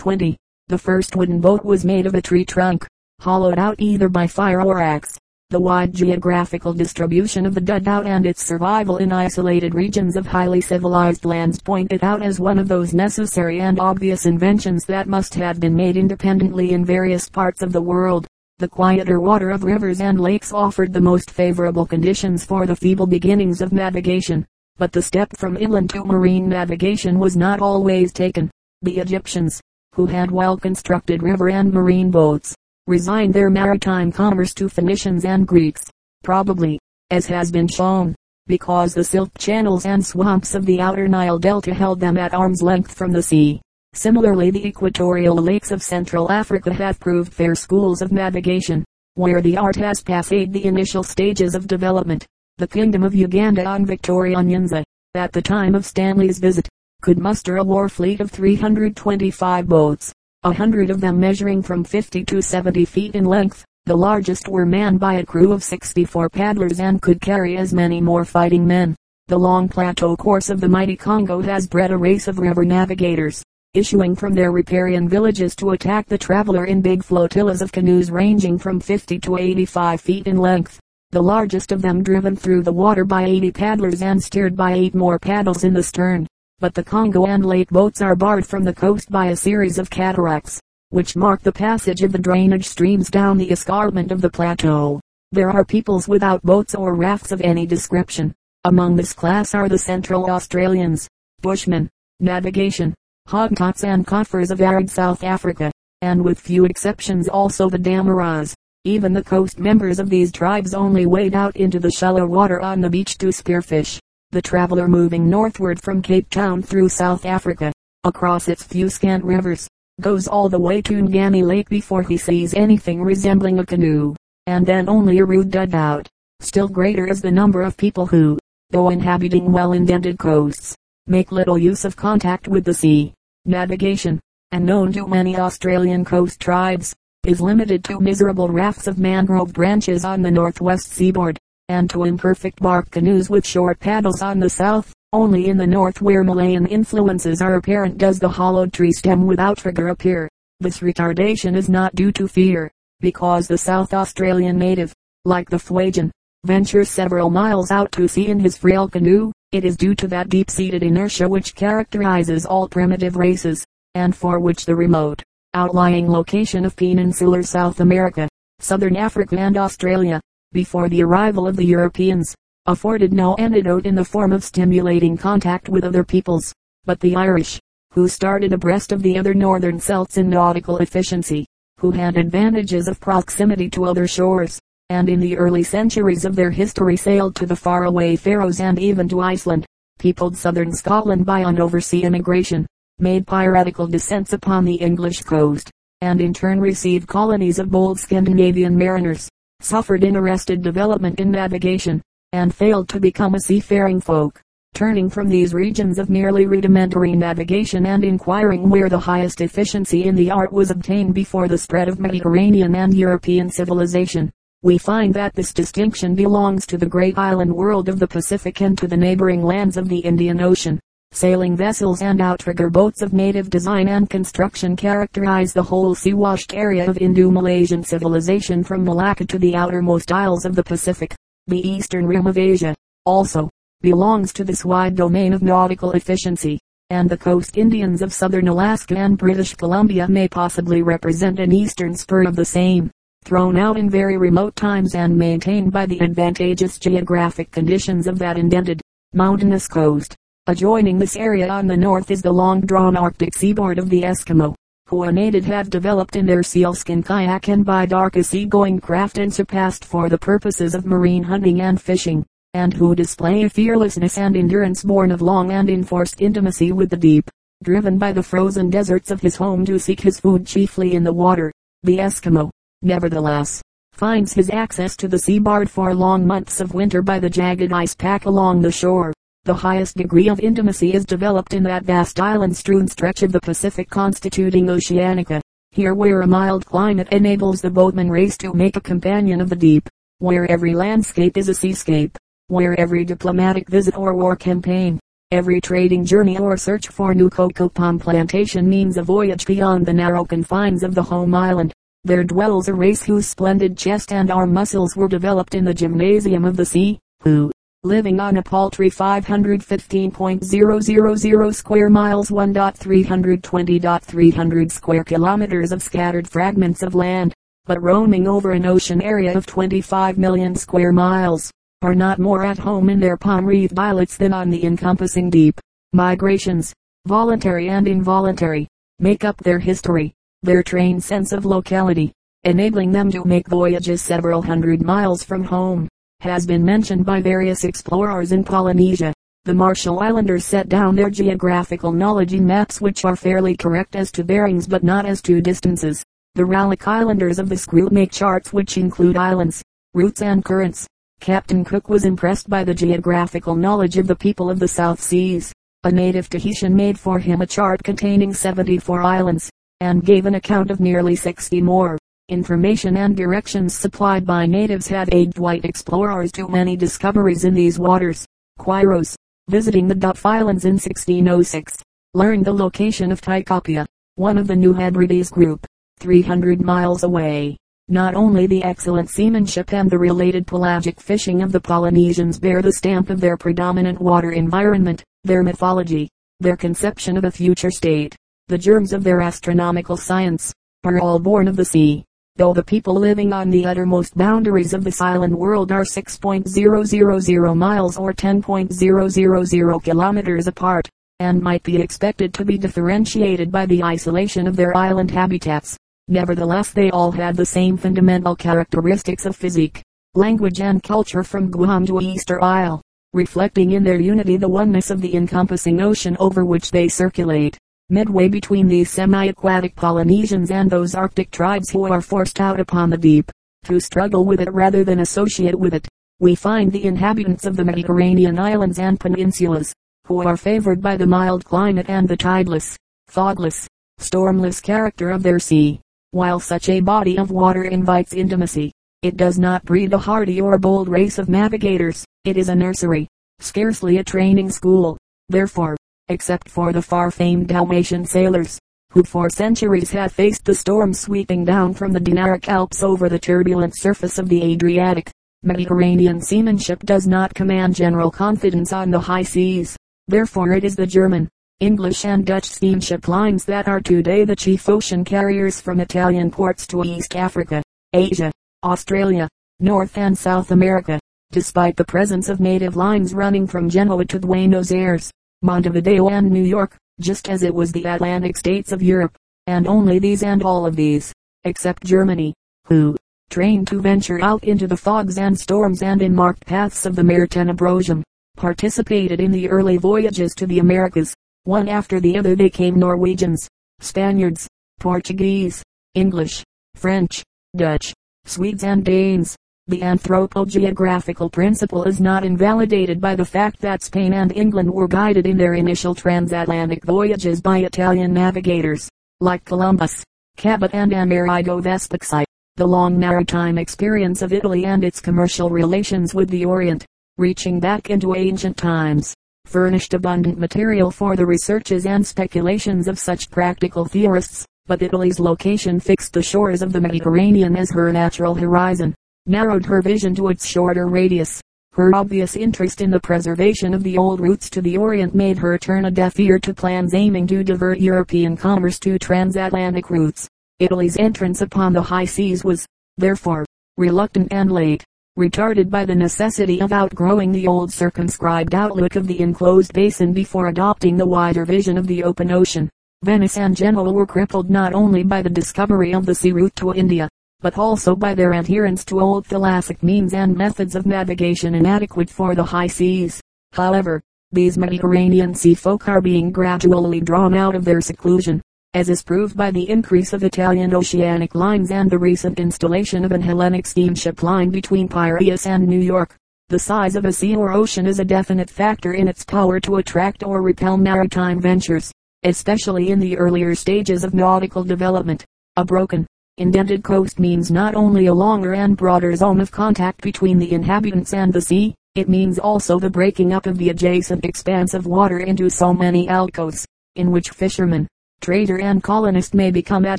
20. The first wooden boat was made of a tree trunk, hollowed out either by fire or axe. The wide geographical distribution of the dugout and its survival in isolated regions of highly civilized lands point it out as one of those necessary and obvious inventions that must have been made independently in various parts of the world. The quieter water of rivers and lakes offered the most favorable conditions for the feeble beginnings of navigation. But the step from inland to marine navigation was not always taken. The Egyptians, who had well constructed river and marine boats, resigned their maritime commerce to Phoenicians and Greeks, probably, as has been shown, because the silt channels and swamps of the outer Nile delta held them at arm's length from the sea. Similarly the equatorial lakes of Central Africa have proved fair schools of navigation, where the art has passed the initial stages of development. The kingdom of Uganda on Victoria Nyanza, at the time of Stanley's visit, could muster a war fleet of 325 boats, a hundred of them measuring from 50 to 70 feet in length. The largest were manned by a crew of 64 paddlers and could carry as many more fighting men. The long plateau course of the mighty Congo has bred a race of river navigators, issuing from their riparian villages to attack the traveler in big flotillas of canoes ranging from 50 to 85 feet in length. The largest of them driven through the water by 80 paddlers and steered by eight more paddles in the stern but the Congo and lake boats are barred from the coast by a series of cataracts, which mark the passage of the drainage streams down the escarpment of the plateau. There are peoples without boats or rafts of any description. Among this class are the Central Australians, Bushmen, navigation, Hottentots and Kafirs of arid South Africa, and with few exceptions also the Damaras. Even the coast members of these tribes only wade out into the shallow water on the beach to spearfish the traveler moving northward from Cape Town through South Africa, across its few scant rivers, goes all the way to Ngami Lake before he sees anything resembling a canoe, and then only a rude dugout. Still greater is the number of people who, though inhabiting well-indented coasts, make little use of contact with the sea. Navigation, and known to many Australian coast tribes, is limited to miserable rafts of mangrove branches on the northwest seaboard and to imperfect bark canoes with short paddles on the south. Only in the north where Malayan influences are apparent does the hollowed tree stem with outrigger appear. This retardation is not due to fear, because the South Australian native, like the Fuegian, ventures several miles out to sea in his frail canoe. It is due to that deep-seated inertia which characterizes all primitive races, and for which the remote, outlying location of peninsular South America, Southern Africa and Australia, before the arrival of the Europeans, afforded no antidote in the form of stimulating contact with other peoples. But the Irish, who started abreast of the other northern Celts in nautical efficiency, who had advantages of proximity to other shores, and in the early centuries of their history sailed to the faraway Faroes and even to Iceland, peopled southern Scotland by an oversea immigration, made piratical descents upon the English coast, and in turn received colonies of bold Scandinavian mariners, suffered in arrested development in navigation, and failed to become a seafaring folk. Turning from these regions of merely rudimentary navigation and inquiring where the highest efficiency in the art was obtained before the spread of Mediterranean and European civilization, we find that this distinction belongs to the great island world of the Pacific and to the neighboring lands of the Indian Ocean. Sailing vessels and outrigger boats of native design and construction characterize the whole sea-washed area of Indo-Malaysian civilization from Malacca to the outermost isles of the Pacific. The eastern rim of Asia, also, belongs to this wide domain of nautical efficiency, and the coast Indians of southern Alaska and British Columbia may possibly represent an eastern spur of the same, thrown out in very remote times and maintained by the advantageous geographic conditions of that indented, mountainous coast. Adjoining this area on the north is the long-drawn Arctic seaboard of the Eskimo, who unaided have developed in their sealskin kayak and bidarka a sea-going craft and surpassed for the purposes of marine hunting and fishing, and who display a fearlessness and endurance born of long and enforced intimacy with the deep, driven by the frozen deserts of his home to seek his food chiefly in the water. The Eskimo, nevertheless, finds his access to the sea barred for long months of winter by the jagged ice pack along the shore. The highest degree of intimacy is developed in that vast island-strewn stretch of the Pacific constituting Oceanica. Here where a mild climate enables the boatman race to make a companion of the deep, where every landscape is a seascape, where every diplomatic visit or war campaign, Every trading journey or search for new cocoa palm plantation means a voyage beyond the narrow confines of the home island. There dwells a race whose splendid chest and arm muscles were developed in the gymnasium of the sea, who, living on a paltry 515.000 square miles 1.320.300 square kilometers of scattered fragments of land, but roaming over an ocean area of 25 million square miles, are not more at home in their palm-wreathed islets than on the encompassing deep. Migrations, voluntary and involuntary, make up their history, their trained sense of locality, enabling them to make voyages several hundred miles from home has been mentioned by various explorers in Polynesia. The Marshall Islanders set down their geographical knowledge in maps which are fairly correct as to bearings but not as to distances. The Ralik Islanders of this group make charts which include islands, routes and currents. Captain Cook was impressed by the geographical knowledge of the people of the South Seas. A native Tahitian made for him a chart containing 74 islands, and gave an account of nearly 60 more. Information and directions supplied by natives had aided white explorers to many discoveries in these waters. Quiros, visiting the Duff Islands in 1606, learned the location of Tikopia, one of the New Hebrides group, 300 miles away. Not only the excellent seamanship and the related pelagic fishing of the Polynesians bear the stamp of their predominant water environment, their mythology, their conception of a future state, the germs of their astronomical science, are all born of the sea though the people living on the uttermost boundaries of this island world are 6.000 miles or 10.000 kilometers apart, and might be expected to be differentiated by the isolation of their island habitats. Nevertheless they all had the same fundamental characteristics of physique, language and culture from Guam to Easter Isle, reflecting in their unity the oneness of the encompassing ocean over which they circulate midway between these semi-aquatic Polynesians and those Arctic tribes who are forced out upon the deep, to struggle with it rather than associate with it. We find the inhabitants of the Mediterranean islands and peninsulas, who are favored by the mild climate and the tideless, fogless, stormless character of their sea. While such a body of water invites intimacy, it does not breed a hardy or bold race of navigators. It is a nursery, scarcely a training school. Therefore, except for the far-famed Dalmatian sailors, who for centuries have faced the storm sweeping down from the Dinaric Alps over the turbulent surface of the Adriatic. Mediterranean seamanship does not command general confidence on the high seas. Therefore it is the German, English and Dutch steamship lines that are today the chief ocean carriers from Italian ports to East Africa, Asia, Australia, North and South America, despite the presence of native lines running from Genoa to Buenos Aires. Montevideo and New York, just as it was the Atlantic states of Europe, and only these and all of these, except Germany, who, trained to venture out into the fogs and storms and in marked paths of the Mare Tenebrosum, participated in the early voyages to the Americas. One after the other they came Norwegians, Spaniards, Portuguese, English, French, Dutch, Swedes and Danes. The anthropogeographical principle is not invalidated by the fact that Spain and England were guided in their initial transatlantic voyages by Italian navigators, like Columbus, Cabot and Amerigo Vespucci. The long maritime experience of Italy and its commercial relations with the Orient, reaching back into ancient times, furnished abundant material for the researches and speculations of such practical theorists, but Italy's location fixed the shores of the Mediterranean as her natural horizon narrowed her vision to its shorter radius. Her obvious interest in the preservation of the old routes to the Orient made her turn a deaf ear to plans aiming to divert European commerce to transatlantic routes. Italy's entrance upon the high seas was, therefore, reluctant and late, retarded by the necessity of outgrowing the old circumscribed outlook of the enclosed basin before adopting the wider vision of the open ocean. Venice and Genoa were crippled not only by the discovery of the sea route to India, but also by their adherence to old thalassic means and methods of navigation inadequate for the high seas. However, these Mediterranean sea folk are being gradually drawn out of their seclusion, as is proved by the increase of Italian oceanic lines and the recent installation of an Hellenic steamship line between Piraeus and New York. The size of a sea or ocean is a definite factor in its power to attract or repel maritime ventures, especially in the earlier stages of nautical development. A broken, Indented coast means not only a longer and broader zone of contact between the inhabitants and the sea, It means also the breaking up of the adjacent expanse of water into so many alcoves, in which fisherman, trader and colonist may become at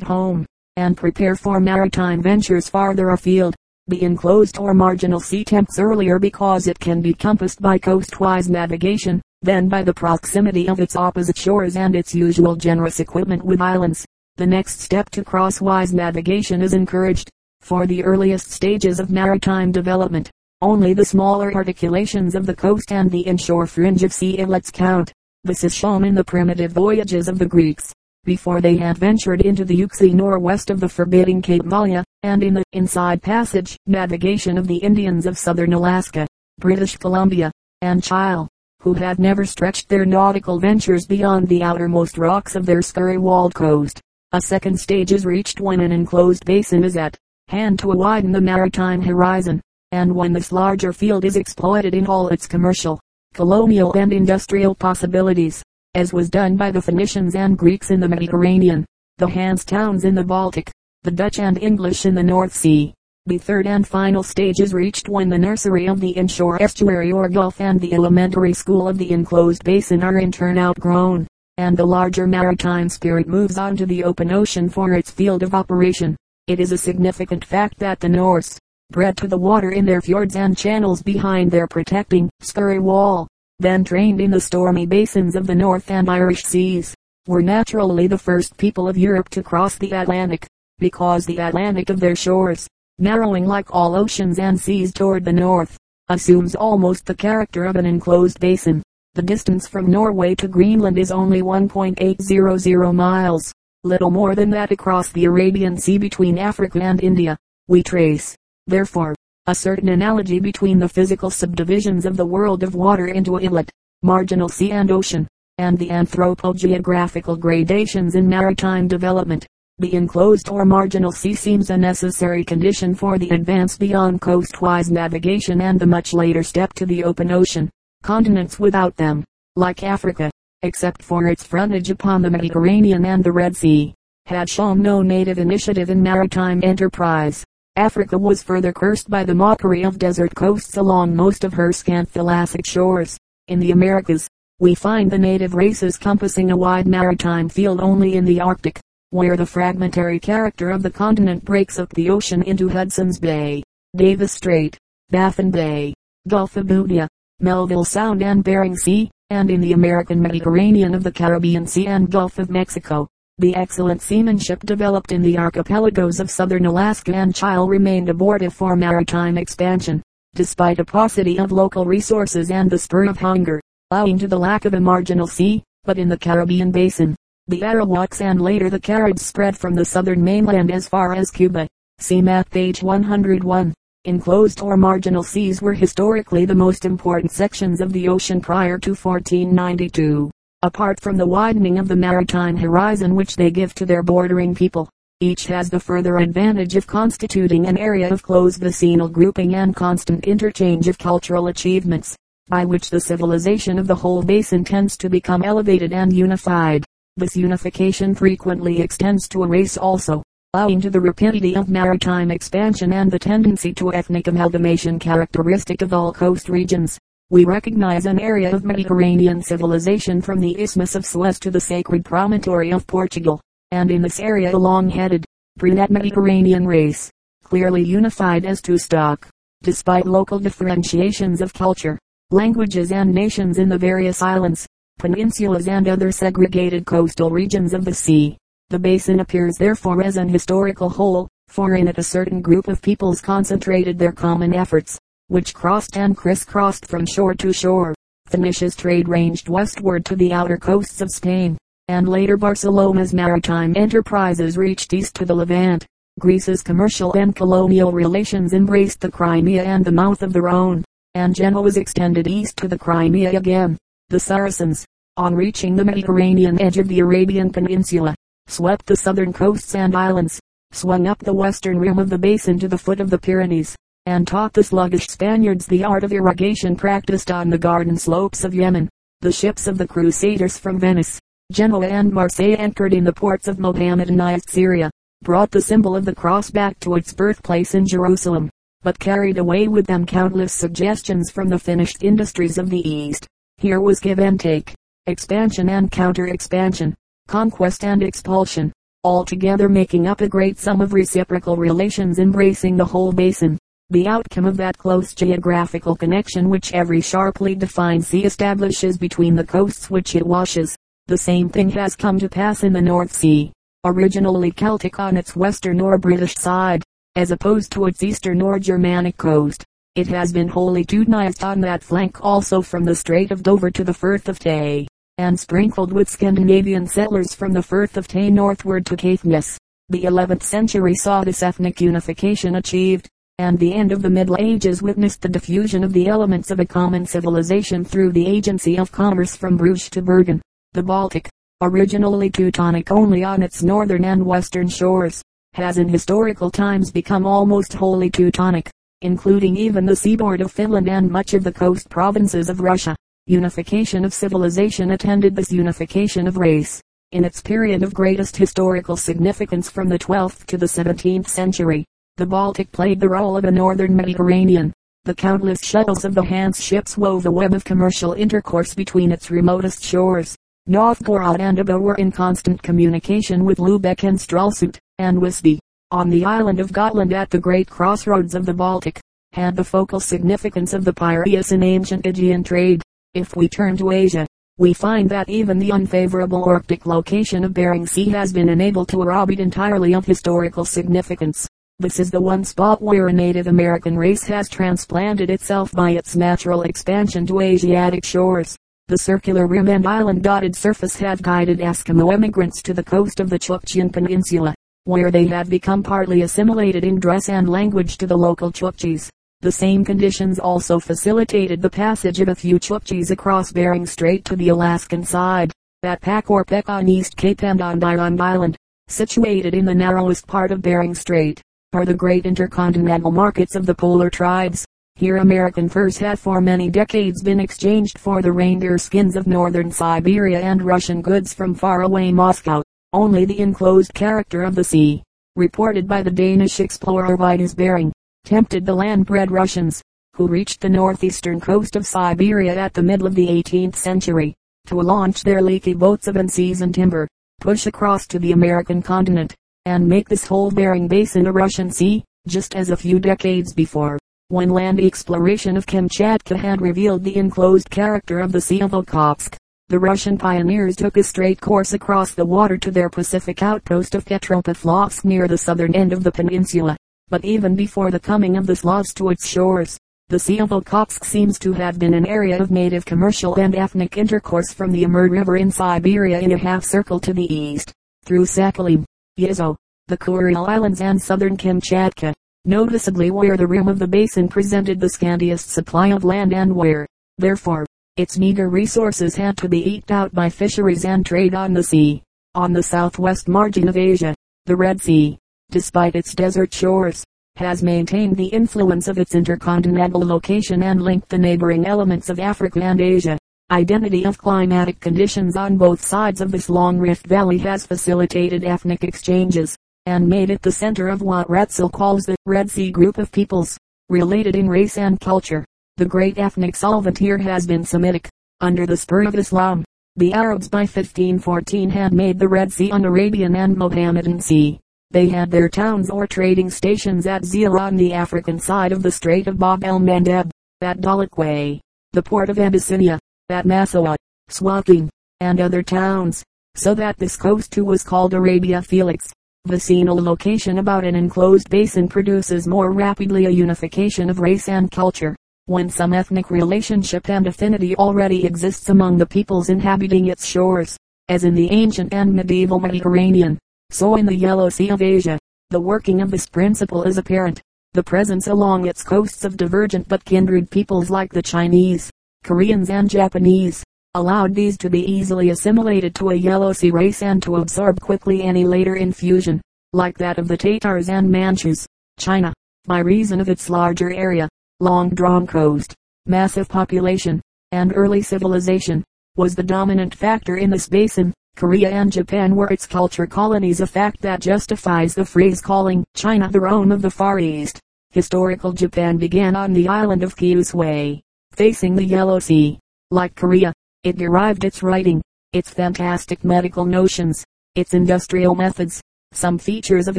home, and prepare for maritime ventures farther afield. The enclosed or marginal sea tempts earlier because it can be compassed by coastwise navigation, than by the proximity of its opposite shores and its usual generous equipment with islands. The next step to crosswise navigation is encouraged. For the earliest stages of maritime development, only the smaller articulations of the coast and the inshore fringe of sea islets count. This is shown in the primitive voyages of the Greeks, before they had ventured into the Euxine or west of the forbidding Cape Malea, and in the inside passage navigation of the Indians of southern Alaska, British Columbia, and Chile, who had never stretched their nautical ventures beyond the outermost rocks of their skerry-walled coast. A second stage is reached when an enclosed basin is at hand to widen the maritime horizon and when this larger field is exploited in all its commercial, colonial and industrial possibilities, as was done by the Phoenicians and Greeks in the Mediterranean, the Hanse towns in the Baltic, the Dutch and English in the North Sea. The third and final stage is reached when the nursery of the inshore estuary or gulf and the elementary school of the enclosed basin are in turn outgrown, and the larger maritime spirit moves on to the open ocean for its field of operation. It is a significant fact that the Norse, bred to the water in their fjords and channels behind their protecting, skerry wall, then trained in the stormy basins of the North and Irish seas, were naturally the first people of Europe to cross the Atlantic, because the Atlantic of their shores, narrowing like all oceans and seas toward the north, assumes almost the character of an enclosed basin. The distance from Norway to Greenland is only 1.800 miles, little more than that across the Arabian Sea between Africa and India. We trace, Therefore, a certain analogy between the physical subdivisions of the world of water into inlet, marginal sea and ocean, and the anthropogeographical gradations in maritime development. The enclosed or marginal sea seems a necessary condition for the advance beyond coastwise navigation and the much later step to the open ocean. Continents without them, like Africa, except for its frontage upon the Mediterranean and the Red Sea, had shown no native initiative in maritime enterprise. Africa was further cursed by the mockery of desert coasts along most of her scant thalassic shores. In the Americas, we find the native races compassing a wide maritime field only in the Arctic, where the fragmentary character of the continent breaks up the ocean into Hudson's Bay, Davis Strait, Baffin Bay, Gulf of Boothia, Melville Sound and Bering Sea, and in the American Mediterranean of the Caribbean Sea and Gulf of Mexico. The excellent seamanship developed in the archipelagos of southern Alaska and Chile remained abortive for maritime expansion, despite a paucity of local resources and the spur of hunger, owing to the lack of a marginal sea, but in the Caribbean basin, the Arawaks and later the Caribs spread from the southern mainland as far as Cuba. See map page 101. Enclosed or marginal seas were historically the most important sections of the ocean prior to 1492 apart from the widening of the maritime horizon which they give to their bordering people. Each has the further advantage of constituting an area of close vicinal grouping and constant interchange of cultural achievements, by which the civilization of the whole basin tends to become elevated and unified. This unification frequently extends to a race also, owing to the rapidity of maritime expansion and the tendency to ethnic amalgamation characteristic of all coast regions we recognize an area of Mediterranean civilization from the Isthmus of Suez to the sacred promontory of Portugal, and in this area a long-headed, brunette Mediterranean race, clearly unified as to stock, despite local differentiations of culture, languages and nations in the various islands, peninsulas and other segregated coastal regions of the sea. The basin appears therefore as an historical whole, for in it a certain group of peoples concentrated their common efforts, which crossed and crisscrossed from shore to shore. Phoenicia's trade ranged westward to the outer coasts of Spain, and later Barcelona's maritime enterprises reached east to the Levant. Greece's commercial and colonial relations embraced the Crimea and the mouth of the Rhone, and Genoa's extended east to the Crimea again. The Saracens, on reaching the Mediterranean edge of the Arabian Peninsula, swept the southern coasts and islands, swung up the western rim of the basin to the foot of the Pyrenees, and taught the sluggish Spaniards the art of irrigation practiced on the garden slopes of Yemen. The ships of the Crusaders from Venice, Genoa and Marseille anchored in the ports of Mohammedanized Syria, brought the symbol of the cross back to its birthplace in Jerusalem. but carried away with them countless suggestions from the finished industries of the East. Here was give and take, expansion and counter-expansion, conquest and expulsion, altogether making up a great sum of reciprocal relations embracing the whole basin. The outcome of that close geographical connection which every sharply defined sea establishes between the coasts which it washes. The same thing has come to pass in the North Sea, originally Celtic on its western or British side, as opposed to its eastern or Germanic coast. It has been wholly Teutonized on that flank also from the Strait of Dover to the Firth of Tay, and sprinkled with Scandinavian settlers from the Firth of Tay northward to Caithness. The 11th century saw this ethnic unification achieved, and the end of the Middle Ages witnessed the diffusion of the elements of a common civilization through the agency of commerce from Bruges to Bergen. The Baltic, originally Teutonic only on its northern and western shores, has in historical times become almost wholly Teutonic including even the seaboard of Finland and much of the coast provinces of Russia. Unification of civilization attended this unification of race. In its period of greatest historical significance from the 12th to the 17th century, the Baltic played the role of a northern Mediterranean. The countless shuttles of the Hanse ships wove a web of commercial intercourse between its remotest shores. Novgorod and Abo were in constant communication with Lubeck and Stralsund, and Wisby on the island of Gotland at the great crossroads of the Baltic, had the focal significance of the Piraeus in ancient Aegean trade. If we turn to Asia, we find that even the unfavorable Arctic location of Bering Sea has been enabled to rob it entirely of historical significance. This is the one spot where a Native American race has transplanted itself by its natural expansion to Asiatic shores. The circular rim and island dotted surface have guided Eskimo emigrants to the coast of the Chukchian Peninsula where they have become partly assimilated in dress and language to the local Chukchis. The same conditions also facilitated the passage of a few Chukchis across Bering Strait to the Alaskan side. At or on East Cape and on Dyrond Island, situated in the narrowest part of Bering Strait, are the great intercontinental markets of the polar tribes. Here American furs have for many decades been exchanged for the reindeer skins of northern Siberia and Russian goods from faraway Moscow. Only the enclosed character of the sea, reported by the Danish explorer Vitus Bering, tempted the land-bred Russians, who reached the northeastern coast of Siberia at the middle of the 18th century, to launch their leaky boats of unseasoned timber, push across to the American continent, and make this whole Bering Basin a Russian sea, just as a few decades before, when land exploration of Kamchatka had revealed the enclosed character of the Sea of Okhotsk the Russian pioneers took a straight course across the water to their Pacific outpost of Petropavlovsk near the southern end of the peninsula. But even before the coming of the Slavs to its shores, the Sea of Okhotsk seems to have been an area of native commercial and ethnic intercourse from the Amur River in Siberia in a half circle to the east, through Sakhalin, Yezo, the Kuril Islands and southern Kamchatka, noticeably where the rim of the basin presented the scantiest supply of land and where, therefore, its meager resources had to be eked out by fisheries and trade on the sea. On the southwest margin of Asia, the Red Sea, despite its desert shores, has maintained the influence of its intercontinental location and linked the neighboring elements of Africa and Asia. Identity of climatic conditions on both sides of this long rift valley has facilitated ethnic exchanges, and made it the center of what Ratzel calls the Red Sea group of peoples, related in race and culture. The great ethnic solvent here has been Semitic. Under the spur of Islam, the Arabs by 1514 had made the Red Sea an Arabian and Mohammedan sea. They had their towns or trading stations at Ziyar on the African side of the Strait of Bab el Mandeb, at Dalakwe, the port of Abyssinia, at Massawa, Suakin, and other towns, so that this coast too was called Arabia Felix. The Vicinal location about an enclosed basin produces more rapidly a unification of race and culture when some ethnic relationship and affinity already exists among the peoples inhabiting its shores, as in the ancient and medieval Mediterranean, so in the Yellow Sea of Asia, the working of this principle is apparent. The presence along its coasts of divergent but kindred peoples like the Chinese, Koreans and Japanese, allowed these to be easily assimilated to a Yellow Sea race and to absorb quickly any later infusion, like that of the Tatars and Manchus. China, by reason of its larger area, long drawn coast, massive population, and early civilization, was the dominant factor in this basin. Korea and Japan were its culture colonies a fact that justifies the phrase calling China the Rome of the Far East. Historical Japan began on the island of Kyushu, facing the Yellow Sea. Like Korea, it derived its writing, its fantastic medical notions, its industrial methods, some features of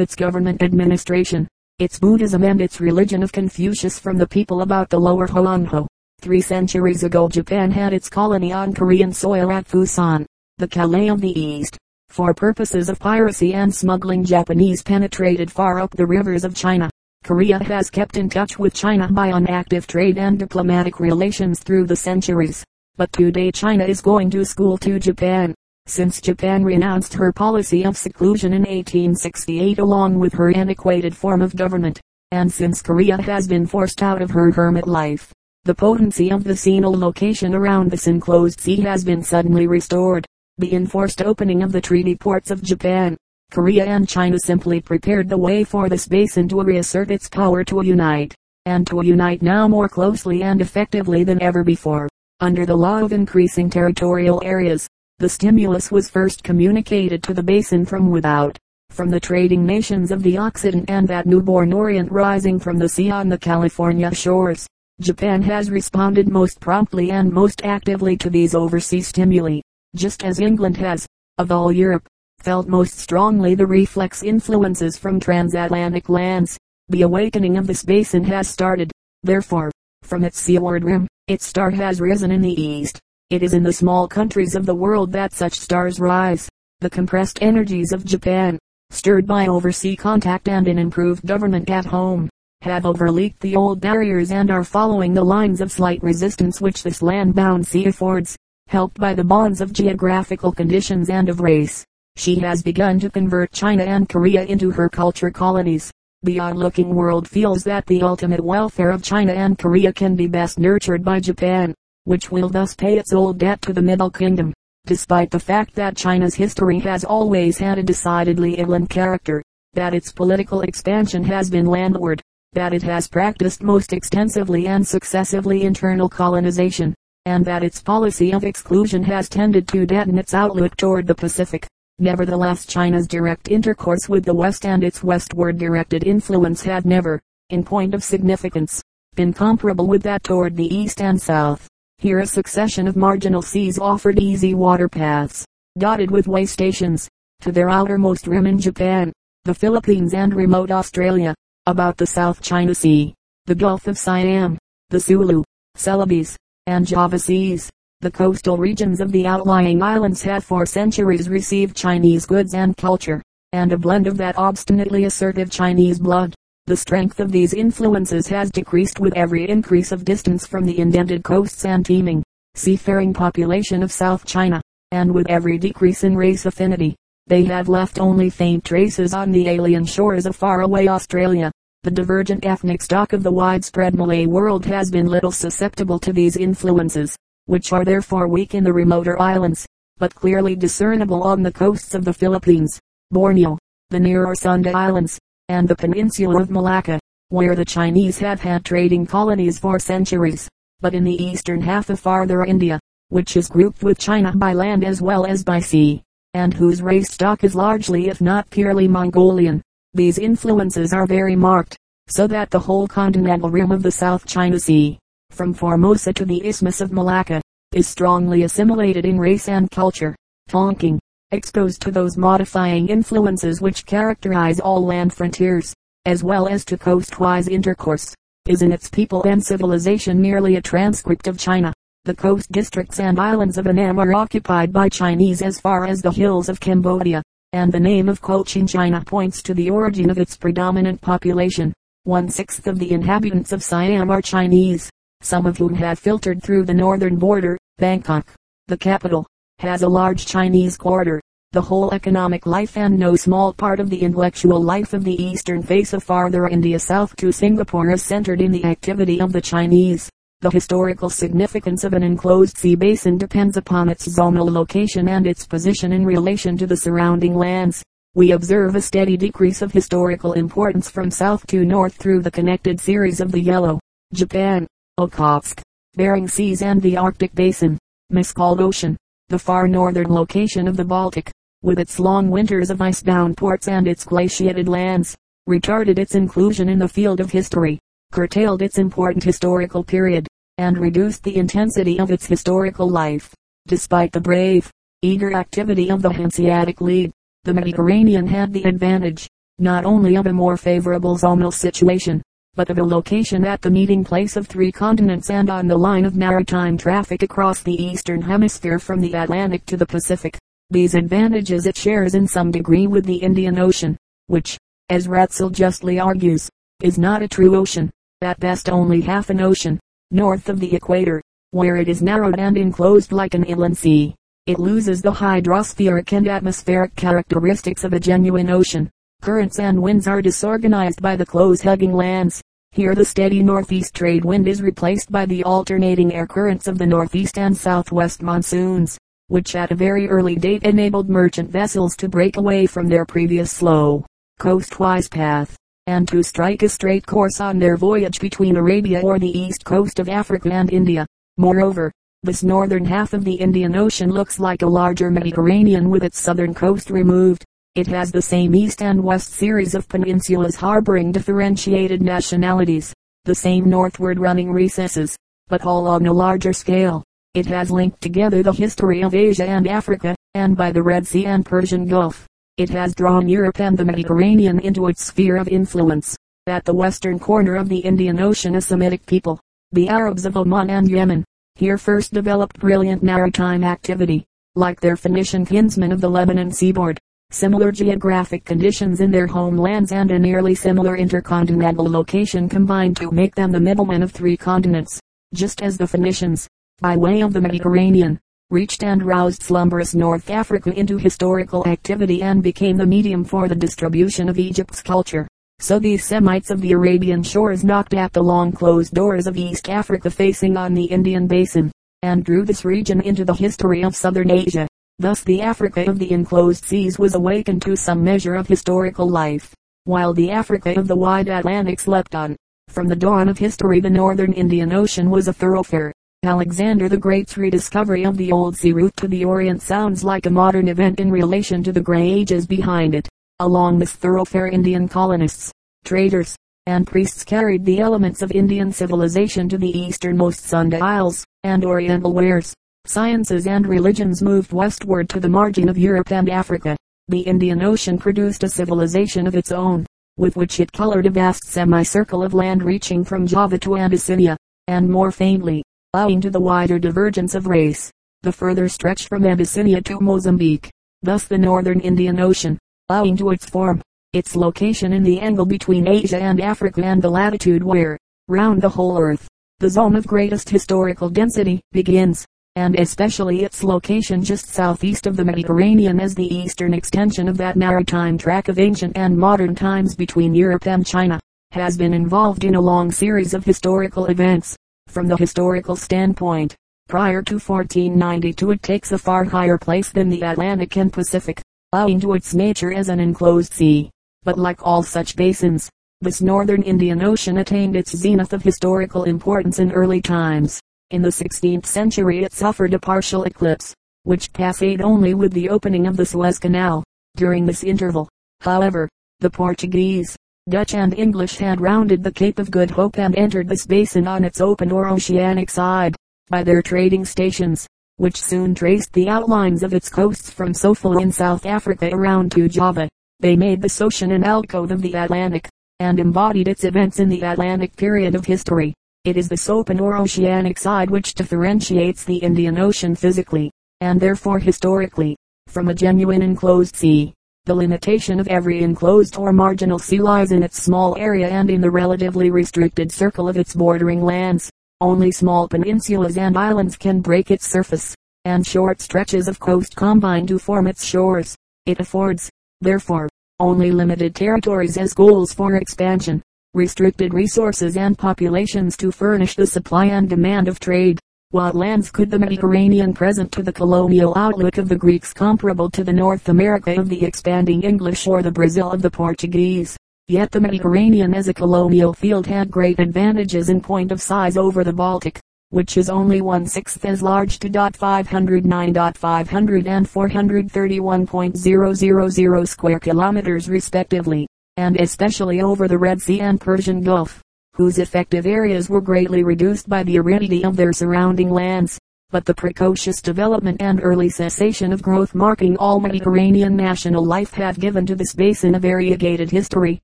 its government administration, its Buddhism and its religion of Confucius from the people about the lower Hoangho. Three centuries ago Japan had its colony on Korean soil at Fusan, the Calais of the East. For purposes of piracy and smuggling Japanese penetrated far up the rivers of China. Korea has kept in touch with China by an active trade and diplomatic relations through the centuries. But today China is going to school to Japan. Since Japan renounced her policy of seclusion in 1868 along with her antiquated form of government, and since Korea has been forced out of her hermit life, the potency of the vicinal location around this enclosed sea has been suddenly restored. The enforced opening of the treaty ports of Japan, Korea and China simply prepared the way for this basin to reassert its power to unite, and to unite now more closely and effectively than ever before. Under the law of increasing territorial areas, the stimulus was first communicated to the basin from without, from the trading nations of the Occident and that newborn Orient rising from the sea on the California shores. Japan has responded most promptly and most actively to these overseas stimuli, just as England has, of all Europe, felt most strongly the reflex influences from transatlantic lands. The awakening of this basin has started, therefore, from its seaward rim. Its star has risen in the east. It is in the small countries of the world that such stars rise. The compressed energies of Japan, stirred by oversea contact and an improved government at home, have overleaped the old barriers and are following the lines of slight resistance which this land-bound sea affords, helped by the bonds of geographical conditions and of race. She has begun to convert China and Korea into her culture colonies. The odd-looking world feels that the ultimate welfare of China and Korea can be best nurtured by Japan, which will thus pay its old debt to the Middle Kingdom. Despite the fact that China's history has always had a decidedly inland character, that its political expansion has been landward, that it has practiced most extensively and successively internal colonization, and that its policy of exclusion has tended to deaden its outlook toward the Pacific. Nevertheless China's direct intercourse with the West and its westward directed influence had never, in point of significance, been comparable with that toward the East and South. Here a succession of marginal seas offered easy water paths, dotted with way stations, to their outermost rim in Japan, the Philippines and remote Australia, about the South China Sea, the Gulf of Siam, the Sulu, Celebes, and Java Seas. The coastal regions of the outlying islands had for centuries received Chinese goods and culture, and a blend of that obstinately assertive Chinese blood. The strength of these influences has decreased with every increase of distance from the indented coasts and teeming, seafaring population of South China, and with every decrease in race affinity. They have left only faint traces on the alien shores of faraway Australia. The divergent ethnic stock of the widespread Malay world has been little susceptible to these influences which are therefore weak in the remoter islands, but clearly discernible on the coasts of the Philippines, Borneo, the nearer Sunda Islands, and the peninsula of Malacca, where the Chinese have had trading colonies for centuries. But in the eastern half of farther India, which is grouped with China by land as well as by sea, and whose race stock is largely if not purely Mongolian, these influences are very marked, so that the whole continental rim of the South China Sea, from Formosa to the Isthmus of Malacca, is strongly assimilated in race and culture. Tonking, exposed to those modifying influences which characterize all land frontiers, as well as to coastwise intercourse, is in its people and civilization merely a transcript of China. The coast districts and islands of Annam are occupied by Chinese as far as the hills of Cambodia, and the name of Cochin China points to the origin of its predominant population. One-sixth of the inhabitants of Siam are Chinese some of whom have filtered through the northern border. Bangkok, the capital, has a large Chinese quarter. The whole economic life and no small part of the intellectual life of the eastern face of farther India south to Singapore is centered in the activity of the Chinese. The historical significance of an enclosed sea basin depends upon its zonal location and its position in relation to the surrounding lands. We observe a steady decrease of historical importance from south to north through the connected series of the Yellow, Japan, Okhotsk, Bering Seas and the Arctic Basin, Miscalled Ocean, the far northern location of the Baltic, with its long winters of ice-bound ports and its glaciated lands, retarded its inclusion in the field of history. curtailed its important historical period, and reduced the intensity of its historical life. Despite the brave, eager activity of the Hanseatic League, the Mediterranean had the advantage, not only of a more favorable zonal situation, but of a location at the meeting place of three continents and on the line of maritime traffic across the eastern hemisphere from the Atlantic to the Pacific. These advantages it shares in some degree with the Indian Ocean, which, as Ratzel justly argues, is not a true ocean, at best only half an ocean, north of the equator, where it is narrowed and enclosed like an inland sea. It loses the hydrospheric and atmospheric characteristics of a genuine ocean. Currents and winds are disorganized by the close-hugging lands. Here the steady northeast trade wind is replaced by the alternating air currents of the northeast and southwest monsoons which at a very early date enabled merchant vessels to break away from their previous slow, coastwise path, and to strike a straight course on their voyage between Arabia or the east coast of Africa and India. Moreover, this northern half of the Indian Ocean looks like a larger Mediterranean with its southern coast removed. It has the same east and west series of peninsulas harboring differentiated nationalities, the same northward running recesses, but all on a larger scale. It has linked together the history of Asia and Africa, and by the Red Sea and Persian Gulf, it has drawn Europe and the Mediterranean into its sphere of influence. At the western corner of the Indian Ocean a Semitic people, the Arabs of Oman and Yemen, here first developed brilliant maritime activity, like their Phoenician kinsmen of the Lebanon seaboard. Similar geographic conditions in their homelands and a nearly similar intercontinental location combined to make them the middlemen of three continents, just as the Phoenicians, by way of the Mediterranean, reached and roused slumberous North Africa into historical activity and became the medium for the distribution of Egypt's culture. So these Semites of the Arabian shores knocked at the long closed doors of East Africa facing on the Indian basin, and drew this region into the history of southern Asia. Thus the Africa of the enclosed seas was awakened to some measure of historical life, while the Africa of the wide Atlantic slept on. From the dawn of history the northern Indian Ocean was a thoroughfare, Alexander the Great's rediscovery of the old sea route to the Orient sounds like a modern event in relation to the gray ages behind it. Along this thoroughfare Indian colonists, traders, and priests carried the elements of Indian civilization to the easternmost sundials, and oriental wares, sciences and religions moved westward to the margin of Europe and Africa. The Indian Ocean produced a civilization of its own, with which it colored a vast semicircle of land reaching from Java to Abyssinia, and more faintly, owing to the wider divergence of race, the further stretch from Abyssinia to Mozambique. Thus the northern Indian Ocean, owing to its form, its location in the angle between Asia and Africa and the latitude where, round the whole earth, the zone of greatest historical density begins, and especially its location just southeast of the Mediterranean as the eastern extension of that maritime track of ancient and modern times between Europe and China, has been involved in a long series of historical events, from the historical standpoint, prior to 1492 it takes a far higher place than the Atlantic and Pacific, owing to its nature as an enclosed sea. But like all such basins, this northern Indian Ocean attained its zenith of historical importance in early times. In the 16th century it suffered a partial eclipse, which passed only with the opening of the Suez Canal. During this interval, however, the Portuguese, Dutch and English had rounded the Cape of Good Hope and entered this basin on its open or oceanic side, by their trading stations, which soon traced the outlines of its coasts from Sofala in South Africa around to Java. They made this ocean an alcove of the Atlantic, and embodied its events in the Atlantic period of history. It is this open or oceanic side which differentiates the Indian Ocean physically, and therefore historically, from a genuine enclosed sea. The limitation of every enclosed or marginal sea lies in its small area and in the relatively restricted circle of its bordering lands. Only small peninsulas and islands can break its surface, and short stretches of coast combine to form its shores. It affords, therefore, only limited territories as goals for expansion, restricted resources and populations to furnish the supply and demand of trade. What lands could the Mediterranean present to the colonial outlook of the Greeks comparable to the North America of the expanding English or the Brazil of the Portuguese? Yet the Mediterranean as a colonial field had great advantages in point of size over the Baltic, which is only one-sixth as large to 509.500 and 431.000 square kilometers respectively, and especially over the Red Sea and Persian Gulf. Whose effective areas were greatly reduced by the aridity of their surrounding lands. But the precocious development and early cessation of growth marking all Mediterranean national life have given to this basin a variegated history,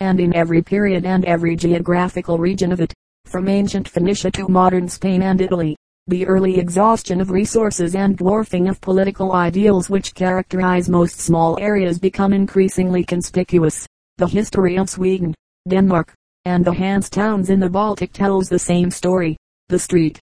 and in every period and every geographical region of it, from ancient Phoenicia to modern Spain and Italy, the early exhaustion of resources and dwarfing of political ideals which characterize most small areas become increasingly conspicuous. The history of Sweden, Denmark, and the Hanse towns in the Baltic tells the same story. The street,